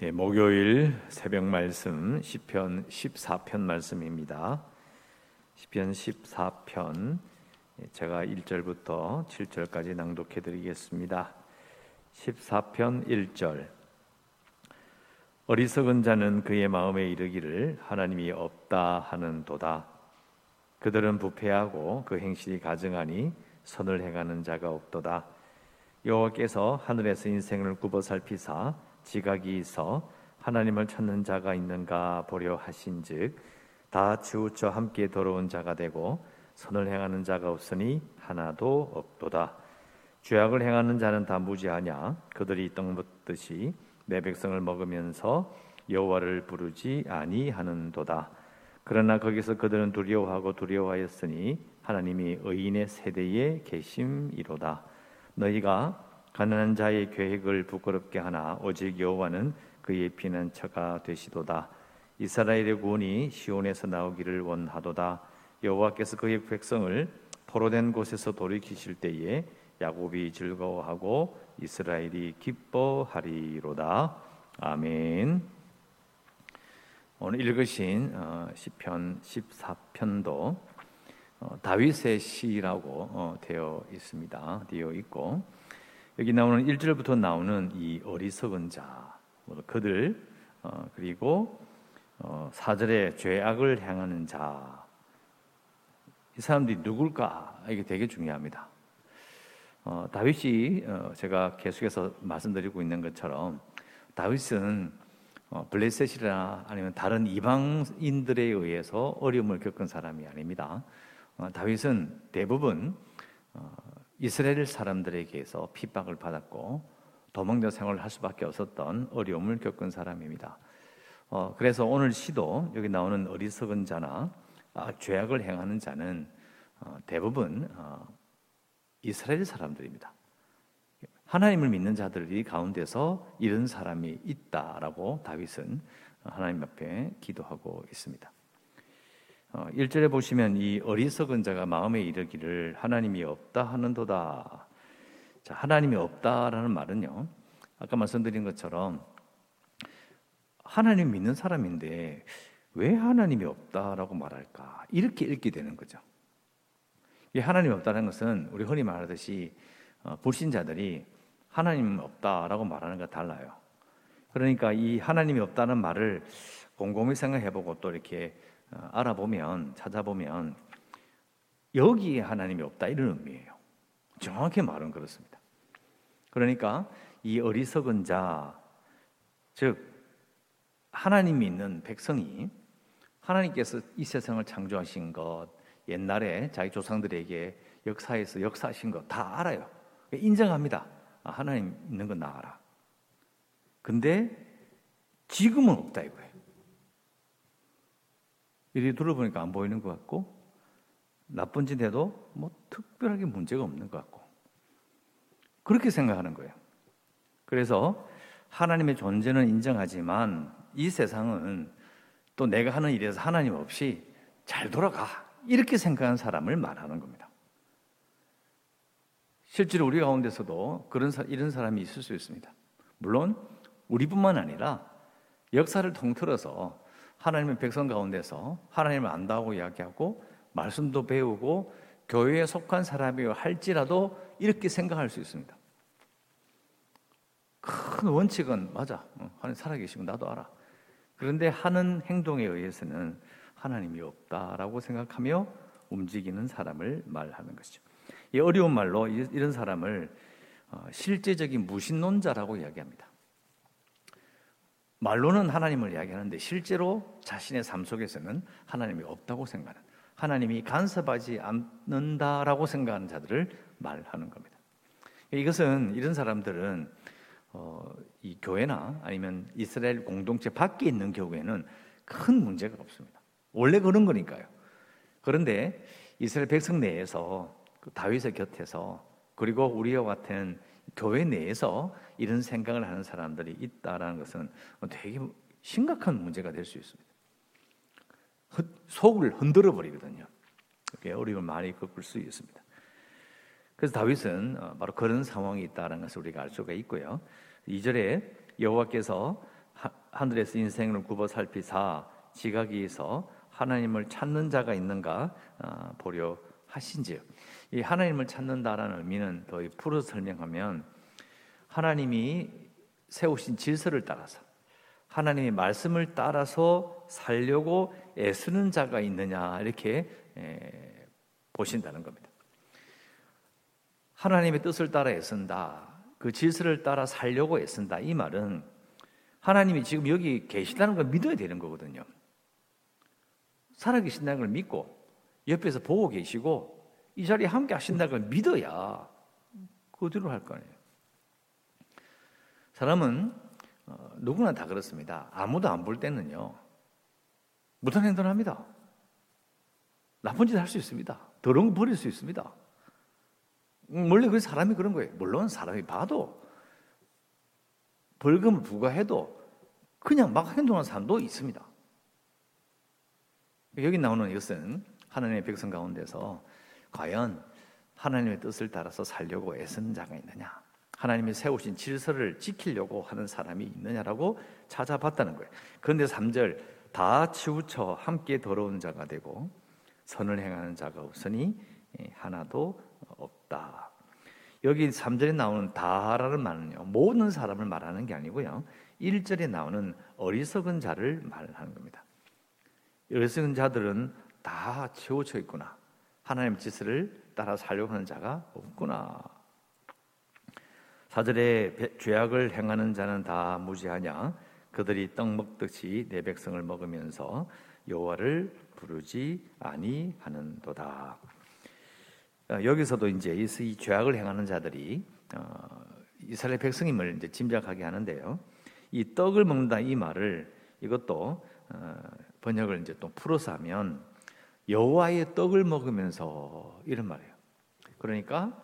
예, 목요일 새벽 말씀 시편 14편 말씀입니다. 시편 14편 예, 제가 1절부터 7절까지 낭독해 드리겠습니다. 14편 1절 어리석은 자는 그의 마음에 이르기를 하나님이 없다 하는도다. 그들은 부패하고 그 행실이 가증하니 선을 행하는 자가 없도다. 여호와께서 하늘에서 인생을 굽어 살피사 지각이 있어 하나님을 찾는 자가 있는가 보려 하신즉 다 치우쳐 함께 더러운 자가 되고 선을 행하는 자가 없으니 하나도 없도다. 죄악을 행하는 자는 다 무지하냐 그들이 떡 먹듯이 내 백성을 먹으면서 여호와를 부르지 아니하는도다. 그러나 거기서 그들은 두려워하고 두려워하였으니 하나님이 의인의 세대에 계심이로다. 너희가 가난한 자의 계획을 부끄럽게 하나 오직 여호와는 그의 피난처가 되시도다. 이스라엘의 구원이 시온에서 나오기를 원하도다. 여호와께서 그의 백성을 포로된 곳에서 돌이키실 때에 야곱이 즐거워하고 이스라엘이 기뻐하리로다. 아멘. 오늘 읽으신 어, 시편 14편도 어, 다윗의 시라고 어, 되어 있습니다. 되어 있고 여기 나오는 1절부터 나오는 이 어리석은 자, 뭐 그들 그리고 4절에 죄악을 행하는 자, 이 사람들이 누굴까? 이게 되게 중요합니다. 어, 다윗이 어, 제가 계속해서 말씀드리고 있는 것처럼 다윗은 어, 블레셋이나 아니면 다른 이방인들에 의해서 어려움을 겪은 사람이 아닙니다. 어, 다윗은 대부분 어, 이스라엘 사람들에게서 핍박을 받았고 도망자 생활을 할 수밖에 없었던 어려움을 겪은 사람입니다. 어, 그래서 오늘 시도 여기 나오는 어리석은 자나 아, 죄악을 행하는 자는 어, 대부분 어, 이스라엘 사람들입니다. 하나님을 믿는 자들이 가운데서 이런 사람이 있다라고 다윗은 하나님 앞에 기도하고 있습니다. 1절에 어, 보시면 이 어리석은 자가 마음에 이르기를 하나님이 없다 하는도다. 자, 하나님이 없다라는 말은요. 아까 말씀드린 것처럼 하나님 믿는 사람인데 왜 하나님이 없다라고 말할까? 이렇게 읽게 되는 거죠. 이 하나님 없다는 것은 우리 흔히 말하듯이 어, 불신자들이 하나님 없다라고 말하는 것 달라요. 그러니까 이 하나님이 없다는 말을 곰곰이 생각해보고 또 이렇게 어, 알아보면 찾아보면 여기에 하나님이 없다 이런 의미예요. 정확히 말은 그렇습니다. 그러니까 이 어리석은 자, 즉 하나님이 있는 백성이 하나님께서 이 세상을 창조하신 것, 옛날에 자기 조상들에게 역사에서 역사하신 것 다 알아요. 인정합니다. 아, 하나님 있는 건 나 알아. 근데 지금은 없다 이거예요. 이리 들어보니까 안 보이는 것 같고 나쁜 짓 해도 뭐 특별하게 문제가 없는 것 같고 그렇게 생각하는 거예요. 그래서 하나님의 존재는 인정하지만 이 세상은 또 내가 하는 일에서 하나님 없이 잘 돌아가 이렇게 생각하는 사람을 말하는 겁니다. 실제로 우리 가운데서도 그런 이런 사람이 있을 수 있습니다. 물론 우리뿐만 아니라 역사를 통틀어서 하나님의 백성 가운데서 하나님을 안다고 이야기하고 말씀도 배우고 교회에 속한 사람이요 할지라도 이렇게 생각할 수 있습니다. 큰 원칙은 맞아. 어, 하나님 살아계시고 나도 알아. 그런데 하는 행동에 의해서는 하나님이 없다라고 생각하며 움직이는 사람을 말하는 것이죠. 이 어려운 말로 이런 사람을 어, 실제적인 무신론자라고 이야기합니다. 말로는 하나님을 이야기하는데 실제로 자신의 삶 속에서는 하나님이 없다고 생각하는 하나님이 간섭하지 않는다라고 생각하는 자들을 말하는 겁니다. 이것은 이런 사람들은 어, 이 교회나 아니면 이스라엘 공동체 밖에 있는 교회는 큰 문제가 없습니다. 원래 그런 거니까요. 그런데 이스라엘 백성 내에서 그 다윗의 곁에서 그리고 우리와 같은 교회 내에서 이런 생각을 하는 사람들이 있다라는 것은 되게 심각한 문제가 될 수 있습니다. 속을 흔들어 버리거든요. 어려움을 많이 겪을 수 있습니다. 그래서 다윗은 어, 바로 그런 상황이 있다는 것을 우리가 알 수가 있고요. 2절에 여호와께서 하늘에서 인생을 굽어 살피사 지각이에서 하나님을 찾는 자가 있는가 어, 보려 하신지요. 이 하나님을 찾는다라는 의미는 더 풀어 설명하면 하나님이 세우신 질서를 따라서 하나님의 말씀을 따라서 살려고 애쓰는 자가 있느냐 이렇게 보신다는 겁니다. 하나님의 뜻을 따라 애쓴다. 그 질서를 따라 살려고 애쓴다. 이 말은 하나님이 지금 여기 계시다는 걸 믿어야 되는 거거든요. 살아계신다는 걸 믿고 옆에서 보고 계시고 이 자리에 함께 하신다는 걸 믿어야 그대로 할거 아니에요. 사람은 어, 누구나 다 그렇습니다. 아무도 안 볼 때는요. 무단 행동을 합니다. 나쁜 짓 할 수 있습니다. 더러운 거 버릴 수 있습니다. 음, 원래 그 사람이 그런 거예요. 물론 사람이 봐도 벌금을 부과해도 그냥 막 행동하는 사람도 있습니다. 여기 나오는 이것은 하나님의 백성 가운데서 과연 하나님의 뜻을 따라서 살려고 애쓰는 자가 있느냐? 하나님이 세우신 질서를 지키려고 하는 사람이 있느냐라고 찾아봤다는 거예요. 그런데 3절 다 치우쳐 함께 더러운 자가 되고 선을 행하는 자가 없으니 하나도 없다. 여기 3절에 나오는 다라는 말은요. 모든 사람을 말하는 게 아니고요. 1절에 나오는 어리석은 자를 말하는 겁니다. 어리석은 자들은 다 치우쳐 있구나. 하나님 지시를 따라 살려고 하는 자가 없구나. 사절에 죄악을 행하는 자는 다 무지하냐 그들이 떡 먹듯이 내 백성을 먹으면서 여호와를 부르지 아니하는도다. 어, 여기서도 이제 이 죄악을 행하는 자들이 어, 이스라엘 백성임을 이제 짐작하게 하는데요. 이 떡을 먹는다 이 말을 이것도 어, 번역을 이제 또 풀어서 하면 여호와의 떡을 먹으면서 이런 말이에요. 그러니까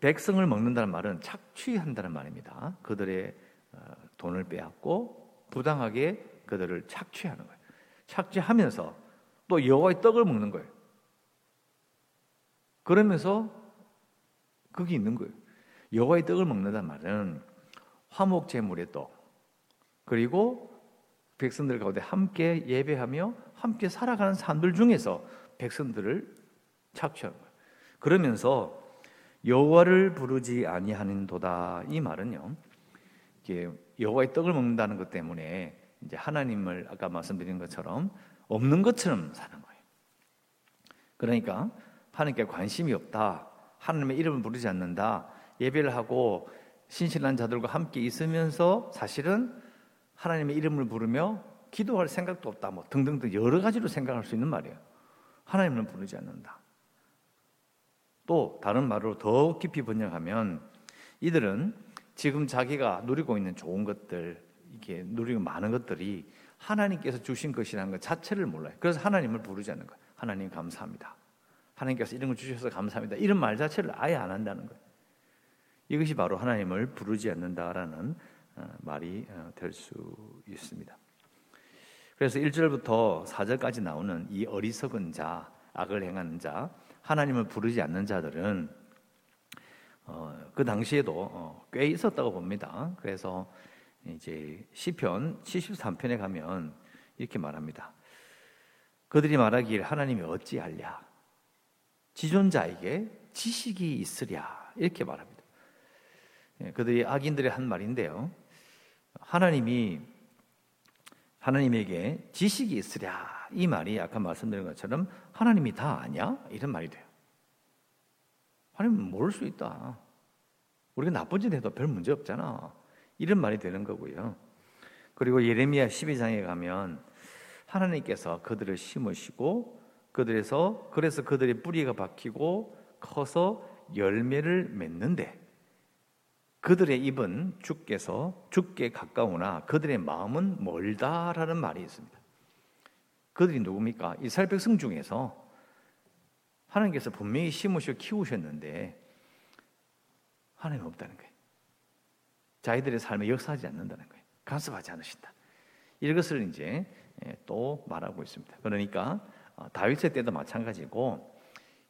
백성을 먹는다는 말은 착취한다는 말입니다. 그들의 어, 돈을 빼앗고 부당하게 그들을 착취하는 거예요. 착취하면서 또 여호와의 떡을 먹는 거예요. 그러면서 그게 있는 거예요. 여호와의 떡을 먹는다는 말은 화목 제물의 떡 그리고 백성들 가운데 함께 예배하며 함께 살아가는 사람들 중에서 백성들을 착취하는 거예요. 그러면서 여호와를 부르지 아니하는도다 이 말은요. 이게 여호와의 떡을 먹는다는 것 때문에 이제 하나님을 아까 말씀드린 것처럼 없는 것처럼 사는 거예요. 그러니까 하나님께 관심이 없다. 하나님의 이름을 부르지 않는다. 예배를 하고 신실한 자들과 함께 있으면서 사실은 하나님의 이름을 부르며 기도할 생각도 없다. 뭐 등등등 여러 가지로 생각할 수 있는 말이에요. 하나님을 부르지 않는다. 또 다른 말로 더 깊이 번역하면 이들은 지금 자기가 누리고 있는 좋은 것들, 이게 누리고 많은 것들이 하나님께서 주신 것이라는 것 자체를 몰라요. 그래서 하나님을 부르지 않는 거예요. 하나님 감사합니다. 하나님께서 이런 걸 주셔서 감사합니다. 이런 말 자체를 아예 안 한다는 거예요. 이것이 바로 하나님을 부르지 않는다라는 어, 말이 어, 될수 있습니다. 그래서 1절부터 4절까지 나오는 이 어리석은 자, 악을 행하는 자, 하나님을 부르지 않는 자들은 어, 그 당시에도 어, 꽤 있었다고 봅니다. 그래서 이제 시편 73편에 가면 이렇게 말합니다. 그들이 말하길 하나님이 어찌하랴? 지존자에게 지식이 있으랴 이렇게 말합니다. 예, 그들이 악인들의 한 말인데요. 하나님이 하나님에게 지식이 있으랴 이 말이 아까 말씀드린 것처럼 하나님이 다 아냐 이런 말이 돼요. 하나님은 모를 수 있다. 우리가 나쁜 짓 해도 별 문제 없잖아. 이런 말이 되는 거고요. 그리고 예레미야 12장에 가면 하나님께서 그들을 심으시고 그들에서 그래서 그들의 뿌리가 박히고 커서 열매를 맺는데 그들의 입은 주께서 주께 가까우나 그들의 마음은 멀다라는 말이 있습니다. 그들이 누굽니까? 이스라엘 백성 중에서 하나님께서 분명히 심으셔 키우셨는데 하나님 없다는 거예요. 자기들의 삶에 역사하지 않는다는 거예요. 간섭하지 않으신다. 이것을 이제 예, 또 말하고 있습니다. 그러니까 어, 다윗의 때도 마찬가지고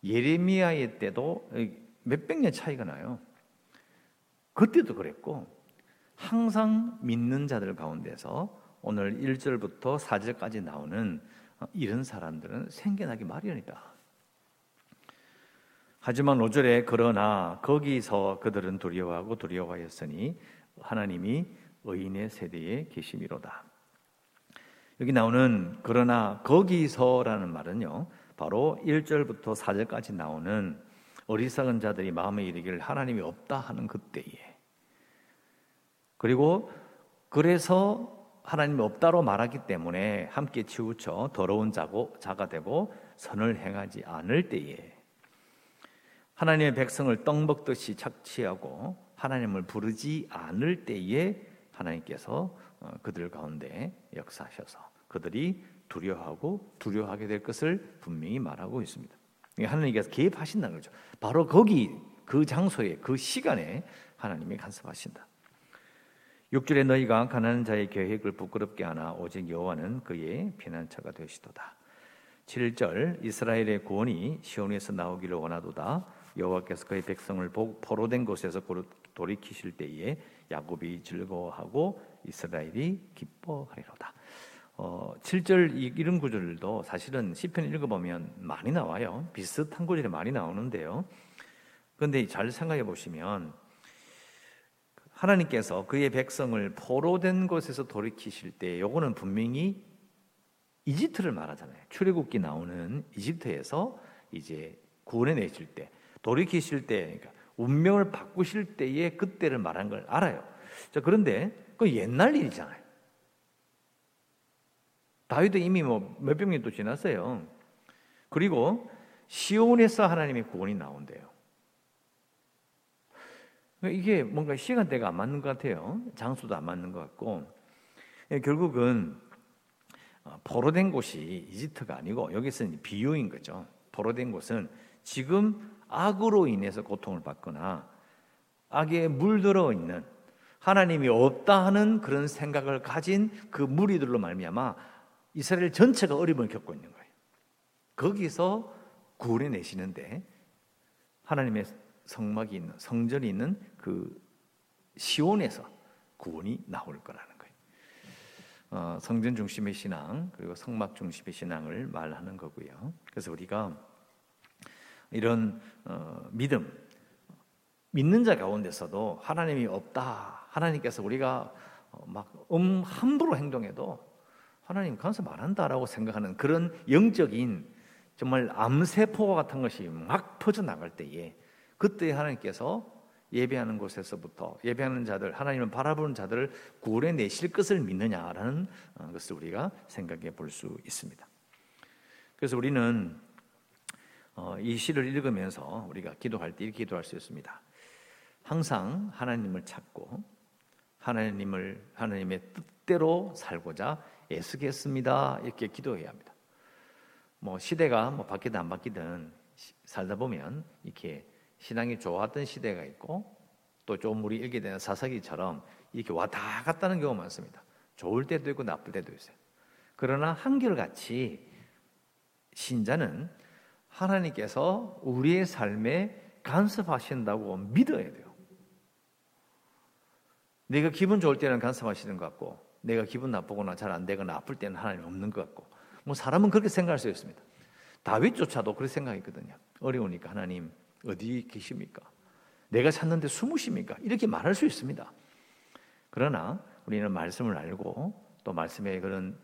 예레미야의 때도 몇백 년 차이가 나요. 그때도 그랬고 항상 믿는 자들 가운데서 오늘 1절부터 4절까지 나오는 이런 사람들은 생겨나기 마련이다. 하지만 5절에 그러나 거기서 그들은 두려워하고 두려워하였으니 하나님이 의인의 세대에 계심이로다. 여기 나오는 그러나 거기서라는 말은요. 바로 1절부터 4절까지 나오는 어리석은 자들이 마음에 이르기를 하나님이 없다 하는 그때에 그리고 그래서 하나님이 없다로 말하기 때문에 함께 치우쳐 더러운 자고 자가 되고 선을 행하지 않을 때에 하나님의 백성을 떡 먹듯이 착취하고 하나님을 부르지 않을 때에 하나님께서 어, 그들 가운데 역사하셔서 그들이 두려워하고 두려워하게 될 것을 분명히 말하고 있습니다. 하나님께서 개입하신다는 거죠. 바로 거기 그 장소에 그 시간에 하나님이 간섭하신다. 6절에 너희가 가난한 자의 계획을 부끄럽게 하나 오직 여호와는 그의 피난처가 되시도다. 7절 이스라엘의 구원이 시온에서 나오기를 원하도다. 여호와께서 그의 백성을 포로된 곳에서 돌이키실 때에 야곱이 즐거워하고 이스라엘이 기뻐하리로다. 어, 7절 이런 구절도 사실은 시편 읽어보면 많이 나와요. 비슷한 구절이 많이 나오는데요. 그런데 잘 생각해 보시면 하나님께서 그의 백성을 포로된 곳에서 돌이키실 때 요거는 분명히 이집트를 말하잖아요. 출애굽기 나오는 이집트에서 이제 구원해 내실 때 돌이키실 때 그러니까 운명을 바꾸실 때의 그때를 말한 걸 알아요. 자, 그런데 그 옛날 일이잖아요. 다윗도 이미 뭐 몇백 년도 지났어요. 그리고 시온에서 하나님의 구원이 나온대요. 이게 뭔가 시간대가 안 맞는 것 같아요. 장소도 안 맞는 것 같고 예, 결국은 어, 포로된 곳이 이집트가 아니고 여기서는 비유인 거죠. 포로된 곳은 지금 악으로 인해서 고통을 받거나 악에 물들어 있는 하나님이 없다 하는 그런 생각을 가진 그 무리들로 말미암아 이스라엘 전체가 어려움을 겪고 있는 거예요. 거기서 구원해 내시는데 하나님의 성막이 있는 성전이 있는 그 시온에서 구원이 나올 거라는 거예요. 어, 성전 중심의 신앙 그리고 성막 중심의 신앙을 말하는 거고요. 그래서 우리가 이런 어, 믿음 믿는 자 가운데서도 하나님이 없다. 하나님께서 우리가 어, 막 음, 함부로 행동해도 하나님 간섭 안 한다라고 생각하는 그런 영적인 정말 암세포 같은 것이 막 퍼져 나갈 때에 그때 하나님께서 예배하는 곳에서부터 예배하는 자들 하나님을 바라보는 자들을 구원해 내실 것을 믿느냐라는 어, 것을 우리가 생각해 볼 수 있습니다. 그래서 우리는 어, 이 시를 읽으면서 우리가 기도할 때 이렇게 기도할 수 있습니다. 항상 하나님을 찾고 하나님을 하나님의 뜻대로 살고자 애쓰겠습니다. 이렇게 기도해야 합니다. 뭐 시대가 뭐 바뀌든 안 바뀌든 살다 보면 이렇게 신앙이 좋았던 시대가 있고 또 좀 우리 읽게 되는 사사기처럼 이렇게 왔다 갔다는 경우가 많습니다. 좋을 때도 있고 나쁠 때도 있어요. 그러나 한결같이 신자는 하나님께서 우리의 삶에 간섭하신다고 믿어야 돼요. 내가 기분 좋을 때는 간섭하시는 것 같고, 내가 기분 나쁘거나 잘 안 되거나 아플 때는 하나님 없는 것 같고, 뭐 사람은 그렇게 생각할 수 있습니다. 다윗조차도 그렇게 생각했거든요. 어려우니까 하나님 어디 계십니까? 내가 찾는데 숨으십니까? 이렇게 말할 수 있습니다. 그러나 우리는 말씀을 알고 또 말씀의 그런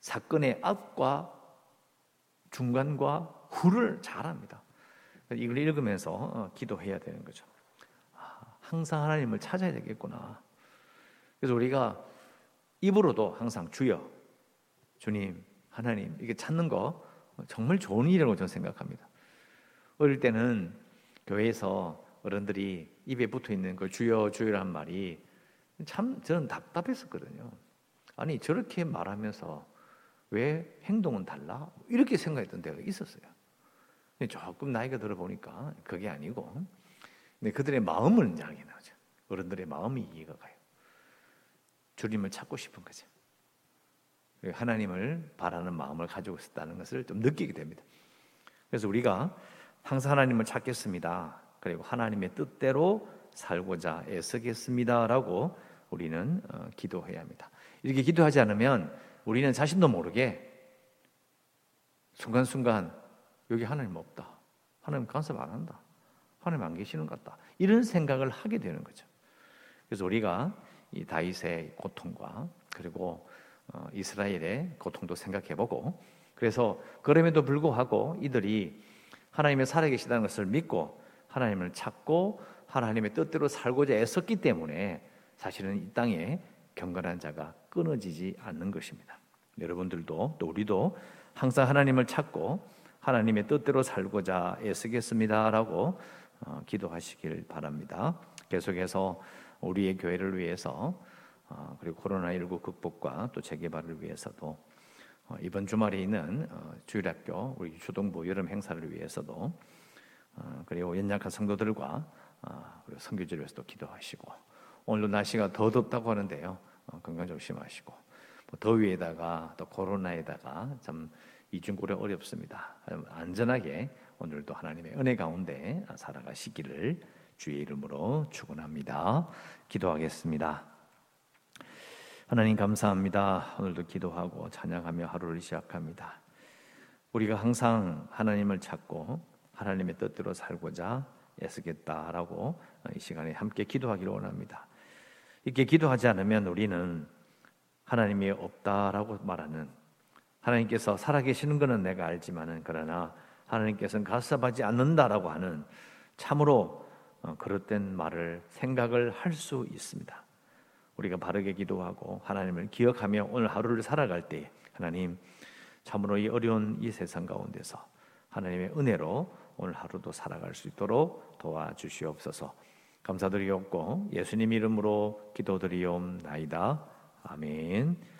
사건의 앞과 중간과 후를 잘 압니다. 이걸 읽으면서 어, 기도해야 되는 거죠. 아, 항상 하나님을 찾아야 되겠구나. 그래서 우리가 입으로도 항상 주여, 주님, 하나님 이게 찾는 거 정말 좋은 일이라고 저는 생각합니다. 어릴 때는 교회에서 어른들이 입에 붙어 있는 그 주여 주여란 말이 참 저는 답답했었거든요. 아니 저렇게 말하면서 왜 행동은 달라? 이렇게 생각했던 때가 있었어요. 조금 나이가 들어 보니까 그게 아니고, 근데 그들의 마음을 이제 알게 나죠. 어른들의 마음이 이해가 가요. 주님을 찾고 싶은 거죠. 하나님을 바라는 마음을 가지고 있었다는 것을 좀 느끼게 됩니다. 그래서 우리가 항상 하나님을 찾겠습니다. 그리고 하나님의 뜻대로 살고자 애쓰겠습니다라고 우리는 어, 기도해야 합니다. 이렇게 기도하지 않으면 우리는 자신도 모르게 순간순간 여기 하나님 없다. 하나님 간섭 안 한다. 하나님 안 계시는 것 같다. 이런 생각을 하게 되는 거죠. 그래서 우리가 이 다윗의 고통과 그리고 어, 이스라엘의 고통도 생각해보고 그래서 그럼에도 불구하고 이들이 하나님의 살아계시다는 것을 믿고 하나님을 찾고 하나님의 뜻대로 살고자 애썼기 때문에 사실은 이 땅에 경건한 자가 끊어지지 않는 것입니다. 여러분들도 또 우리도 항상 하나님을 찾고 하나님의 뜻대로 살고자 애쓰겠습니다라고 어, 기도하시길 바랍니다. 계속해서 우리의 교회를 위해서 어, 그리고 코로나19 극복과 또 재개발을 위해서도 어, 이번 주말에 있는 어, 주일학교 우리 초등부 여름 행사를 위해서도 어, 그리고 연약한 성도들과 어, 그리고 선교지를 위해서도 기도하시고 오늘도 날씨가 더 덥다고 하는데요. 어, 건강 조심하시고 뭐 더위에다가 또 코로나에다가 참 이중고려 어렵습니다. 안전하게 오늘도 하나님의 은혜 가운데 살아가시기를 주의 이름으로 축원합니다. 기도하겠습니다. 하나님 감사합니다. 오늘도 기도하고 찬양하며 하루를 시작합니다. 우리가 항상 하나님을 찾고 하나님의 뜻대로 살고자 애쓰겠다라고 이 시간에 함께 기도하기를 원합니다. 이렇게 기도하지 않으면 우리는 하나님이 없다라고 말하는 하나님께서 살아계시는 것은 내가 알지만은 그러나 하나님께서는 가섭하지 않는다라고 하는 참으로 어, 그릇된 말을 생각을 할 수 있습니다. 우리가 바르게 기도하고 하나님을 기억하며 오늘 하루를 살아갈 때 하나님 참으로 이 어려운 이 세상 가운데서 하나님의 은혜로 오늘 하루도 살아갈 수 있도록 도와주시옵소서. 감사드리옵고 예수님 이름으로 기도드리옵나이다. 아멘.